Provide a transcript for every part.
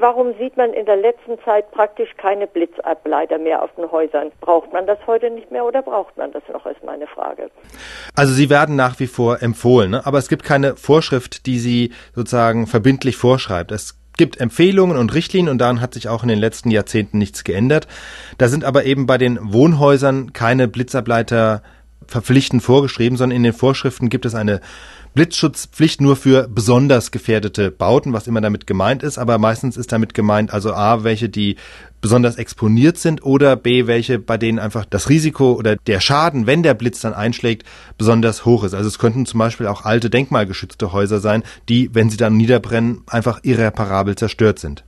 warum sieht man in der letzten Zeit praktisch keine Blitzableiter mehr auf den Häusern? Braucht man das heute nicht mehr oder braucht man das noch, ist meine Frage. Also sie werden nach wie vor empfohlen, ne? aber es gibt keine Vorschrift, die sie sozusagen verbindlich vorschreibt. Es gibt Empfehlungen und Richtlinien und daran hat sich auch in den letzten Jahrzehnten nichts geändert. Da sind aber eben bei den Wohnhäusern keine Blitzableiter verpflichtend vorgeschrieben, sondern in den Vorschriften gibt es eine Blitzschutzpflicht nur für besonders gefährdete Bauten, was immer damit gemeint ist, aber meistens ist damit gemeint also A, welche, die besonders exponiert sind oder B, welche, bei denen einfach das Risiko oder der Schaden, wenn der Blitz dann einschlägt, besonders hoch ist. Also es könnten zum Beispiel auch alte denkmalgeschützte Häuser sein, die, wenn sie dann niederbrennen, einfach irreparabel zerstört sind.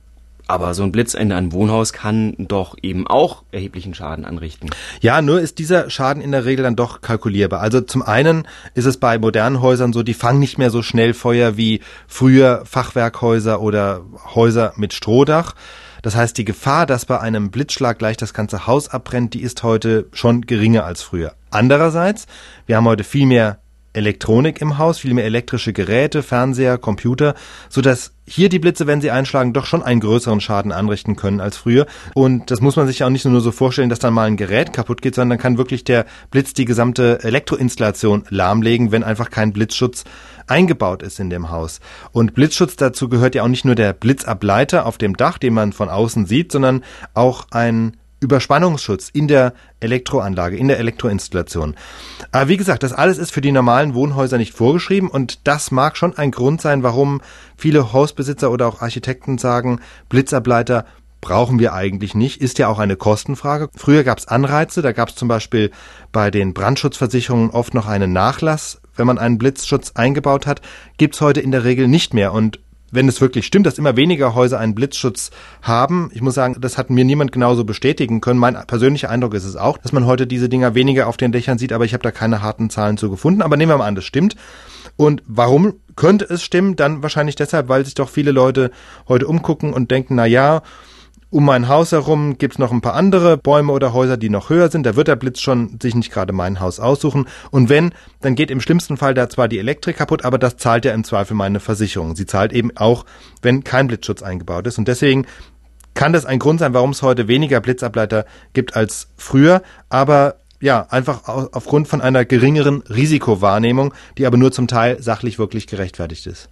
Aber so ein Blitz in einem Wohnhaus kann doch eben auch erheblichen Schaden anrichten. Ja, nur ist dieser Schaden in der Regel dann doch kalkulierbar. Also zum einen ist es bei modernen Häusern so, die fangen nicht mehr so schnell Feuer wie früher Fachwerkhäuser oder Häuser mit Strohdach. Das heißt, die Gefahr, dass bei einem Blitzschlag gleich das ganze Haus abbrennt, die ist heute schon geringer als früher. Andererseits, wir haben heute viel mehr Elektronik im Haus, viel mehr elektrische Geräte, Fernseher, Computer, so dass hier die Blitze, wenn sie einschlagen, doch schon einen größeren Schaden anrichten können als früher. Und das muss man sich ja auch nicht nur so vorstellen, dass dann mal ein Gerät kaputt geht, sondern kann wirklich der Blitz die gesamte Elektroinstallation lahmlegen, wenn einfach kein Blitzschutz eingebaut ist in dem Haus. Und Blitzschutz dazu gehört ja auch nicht nur der Blitzableiter auf dem Dach, den man von außen sieht, sondern auch ein Überspannungsschutz in der Elektroanlage, in der Elektroinstallation. Aber wie gesagt, das alles ist für die normalen Wohnhäuser nicht vorgeschrieben und das mag schon ein Grund sein, warum viele Hausbesitzer oder auch Architekten sagen, Blitzableiter brauchen wir eigentlich nicht, ist ja auch eine Kostenfrage. Früher gab es Anreize, da gab es zum Beispiel bei den Brandschutzversicherungen oft noch einen Nachlass, wenn man einen Blitzschutz eingebaut hat, gibt's heute in der Regel nicht mehr und wenn es wirklich stimmt, dass immer weniger Häuser einen Blitzschutz haben, ich muss sagen, das hat mir niemand genauso bestätigen können. Mein persönlicher Eindruck ist es auch, dass man heute diese Dinger weniger auf den Dächern sieht, aber ich habe da keine harten Zahlen zu gefunden. Aber nehmen wir mal an, das stimmt. Und warum könnte es stimmen? Dann wahrscheinlich deshalb, weil sich doch viele Leute heute umgucken und denken, na ja, um mein Haus herum gibt's noch ein paar andere Bäume oder Häuser, die noch höher sind. Da wird der Blitz schon sich nicht gerade mein Haus aussuchen. Und wenn, dann geht im schlimmsten Fall da zwar die Elektrik kaputt, aber das zahlt ja im Zweifel meine Versicherung. Sie zahlt eben auch, wenn kein Blitzschutz eingebaut ist. Und deswegen kann das ein Grund sein, warum es heute weniger Blitzableiter gibt als früher. Aber ja, einfach aufgrund von einer geringeren Risikowahrnehmung, die aber nur zum Teil sachlich wirklich gerechtfertigt ist.